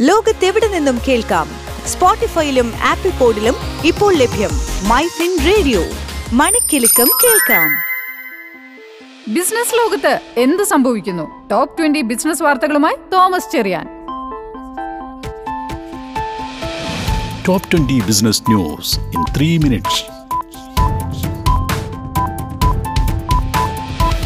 ലോകത്തെവിടെ നിന്നും കേൾക്കാം? സ്പോട്ടിഫൈയിലും ആപ്പിൾ പോഡിലും ഇപ്പോൾ ലഭ്യം മൈ ഫിൻ റേഡിയോ. മണിക്കെലക്കം കേൾക്കാം. ബിസിനസ് ലോകത്ത് എന്ത് സംഭവിക്കുന്നു? ടോപ് ട്വന്റി ബിസിനസ് വാർത്തകളുമായി Thomas Cheriyan. Top twenty business news in three minutes.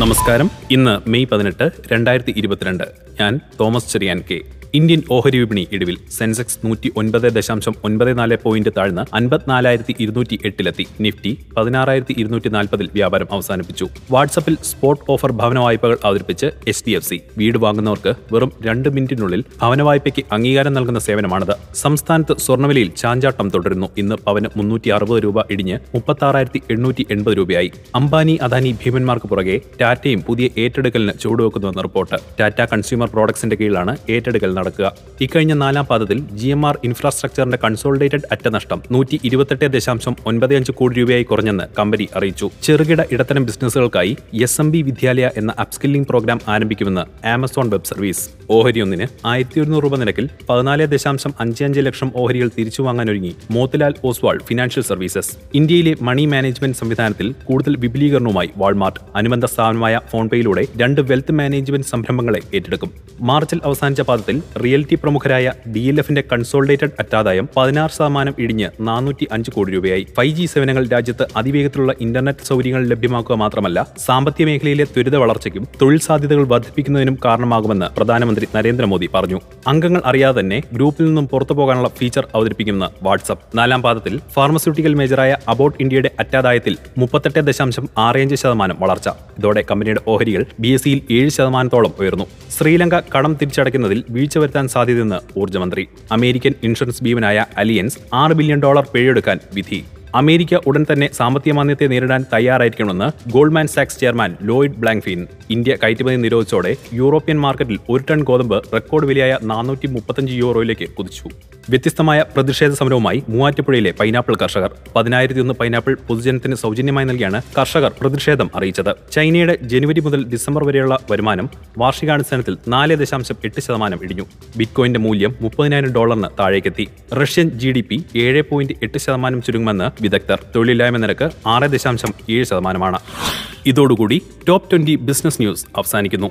നമസ്കാരം. ഇന്ന് മെയ് പതിനെട്ട് രണ്ടായിരത്തി ഇരുപത്തിരണ്ട്. ഞാൻ തോമസ് ചെറിയാൻ കെ. ഇന്ത്യൻ ഓഹരി വിപണി ഇടിവിൽ സെൻസെക്സ് നൂറ്റി ഒൻപത് ദശാംശം ഒൻപത് നാല് പോയിന്റ് താഴ്ന്ന് അൻപത്തിനാലായിരത്തി ഇരുന്നൂറ്റി എട്ടിലെത്തി നിഫ്റ്റി പതിനാറായിരത്തി ഇരുന്നൂറ്റി നാൽപ്പതിൽ വ്യാപാരം അവസാനിപ്പിച്ചു. വാട്സപ്പിൽ സ്പോട്ട് ഓഫർ ഭവന വായ്പകൾ അവതരിപ്പിച്ച് എച്ച് ഡി എഫ് സി. വീട് വാങ്ങുന്നവർക്ക് വെറും രണ്ട് മിനിറ്റിനുള്ളിൽ ഭവന വായ്പയ്ക്ക് അംഗീകാരം നൽകുന്ന സേവനമാണിത്. സംസ്ഥാനത്ത് സ്വർണവിലയിൽ ചാഞ്ചാട്ടം തുടരുന്നു. ഇന്ന് പവന് മുന്നൂറ്റി അറുപത് രൂപ ഇടിഞ്ഞ് മുപ്പത്തി ആറായിരത്തി എണ്ണൂറ്റി എൺപത് രൂപയായി. അംബാനി അദാനി ഭീമന്മാർക്ക് പുറകെ ടാറ്റയും പുതിയ ഏറ്റെടുക്കലിന് ചുവടുവെക്കുന്നുവെന്ന് റിപ്പോർട്ട്. ടാറ്റ കൺസ്യൂമർ പ്രോഡക്ട്സിന്റെ കീഴിലാണ് ഏറ്റെടുക്കൽ നടക്കുക. ഇക്കഴിഞ്ഞ നാലാം പാദത്തിൽ ജി എം ആർ ഇൻഫ്രാസ്ട്രക്ചറിന്റെ കൺസോളിഡേറ്റഡ് അറ്റനഷ്ടം നൂറ്റി ഇരുപത്തെട്ട് ദശാംശം ഒൻപത് അഞ്ച് കോടി രൂപയായി കുറഞ്ഞെന്ന് കമ്പനി അറിയിച്ചു. ചെറുകിട ഇടത്തരം ബിസിനസ്സുകൾക്കായി എസ് എം ബി വിദ്യാലയ എന്ന അപ്സ്കില്ലിംഗ് പ്രോഗ്രാം ആരംഭിക്കുമെന്ന് ആമസോൺ വെബ് സർവീസ്. ഓഹരി ഒന്നിന് ആയിരത്തി ഒരുന്നൂറ് രൂപ നിരക്കിൽ പതിനാല് ദശാംശം അഞ്ച് അഞ്ച് ലക്ഷം ഓഹരികൾ തിരിച്ചു വാങ്ങാനൊരുങ്ങി മോത്തിലാൽ ഓസ്വാൾ ഫിനാൻഷ്യൽ സർവീസസ്. ഇന്ത്യയിലെ മണി മാനേജ്മെന്റ് സംവിധാനത്തിൽ കൂടുതൽ വിപുലീകരണവുമായി വാൾമാർട്ട് അനുബന്ധ സ്ഥാപനമായ ഫോൺപേയിലൂടെ രണ്ട് വെൽത്ത് മാനേജ്മെന്റ് സംരംഭങ്ങളെ ഏറ്റെടുക്കും. മാർച്ചിൽ അവസാനിച്ച പാദത്തിൽ റിയൽറ്റി പ്രമുഖരായ ഡി എൽ എഫിന്റെ കൺസോൾഡേറ്റഡ് അറ്റാദായം പതിനാറ് ശതമാനം ഇടിഞ്ഞ് നാനൂറ്റി അഞ്ച് കോടി രൂപയായി. ഫൈവ് ജി സേവനങ്ങൾ രാജ്യത്ത് അതിവേഗത്തിലുള്ള ഇന്റർനെറ്റ് സൗകര്യങ്ങൾ ലഭ്യമാക്കുക മാത്രമല്ല സാമ്പത്തിക മേഖലയിലെ ത്വരിത വളർച്ചയ്ക്കും തൊഴിൽ സാധ്യതകൾ വർദ്ധിപ്പിക്കുന്നതിനും കാരണമാകുമെന്ന് പ്രധാനമന്ത്രി നരേന്ദ്രമോദി പറഞ്ഞു. അംഗങ്ങൾ അറിയാതെ തന്നെ ഗ്രൂപ്പിൽ നിന്നും പുറത്തു പോകാനുള്ള ഫീച്ചർ അവതരിപ്പിക്കുന്ന വാട്സ്ആപ്പ്. നാലാം പാദത്തിൽ ഫാർമസ്യൂട്ടിക്കൽ മേജറായ അബോട്ട് ഇന്ത്യയുടെ അറ്റാദായത്തിൽ മുപ്പത്തെട്ട് ദശാംശം ആറ് അഞ്ച് ശതമാനം വളർച്ച. ഇതോടെ കമ്പനിയുടെ ഓഹരികൾ ബി എസ് സിയിൽ ഏഴ് ശതമാനത്തോളം ഉയർന്നു. ശ്രീലങ്ക കടം തിരിച്ചടയ്ക്കുന്നതിൽ വീഴ്ച വരുത്താൻ സാധ്യതയെന്ന് ഊർജമന്ത്രി. അമേരിക്കൻ ഇൻഷുറൻസ് ഭീമനായ അലിയൻസ് ആറ് ബില്യൺ ഡോളർ പിഴയെടുക്കാൻ വിധി. അമേരിക്ക ഉടൻ തന്നെ സാമ്പത്തിക മാന്ദ്യത്തെ നേരിടാൻ തയ്യാറായിരിക്കണമെന്ന് ഗോൾഡ്മാൻ സാക്സ് ചെയർമാൻ ലോയിഡ് ബ്ലാങ്ക്ഫീൻ. ഇന്ത്യ കയറ്റുമതി നിരോധിച്ചോടെ യൂറോപ്യൻ മാർക്കറ്റിൽ ഒരു ടൺ ഗോതമ്പ് റെക്കോർഡ് വിലയായ നാനൂറ്റി യൂറോയിലേക്ക് കുതിച്ചു. വ്യത്യസ്തമായ പ്രതിഷേധ സമരവുമായി മൂവാറ്റുപുഴയിലെ പൈനാപ്പിൾ കർഷകർ. പതിനായിരത്തി ഒന്ന് പൈനാപ്പിൾ പൊതുജനത്തിന് സൗജന്യമായി നൽകിയാണ് കർഷകർ പ്രതിഷേധം അറിയിച്ചത്. ചൈനയുടെ ജനുവരി മുതൽ ഡിസംബർ വരെയുള്ള വരുമാനം വാർഷികാടിസ്ഥാനത്തിൽ നാല് ദശാംശം എട്ട് ശതമാനം ഇടിഞ്ഞു. ബിറ്റ്കോയിന്റെ മൂല്യം മുപ്പതിനായിരം ഡോളറിന് താഴേക്കെത്തി. റഷ്യൻ ജി ഡി പി ഏഴ് പോയിന്റ് എട്ട് ശതമാനം ചുരുങ്ങുമെന്ന് വിദഗ്ധർ. തൊഴിലില്ലായ്മ നിരക്ക് ആറ് ദശാംശം ഏഴ് ശതമാനമാണ്. ഇതോടുകൂടി ടോപ്പ് ട്വന്റി ബിസിനസ് ന്യൂസ് അവസാനിക്കുന്നു.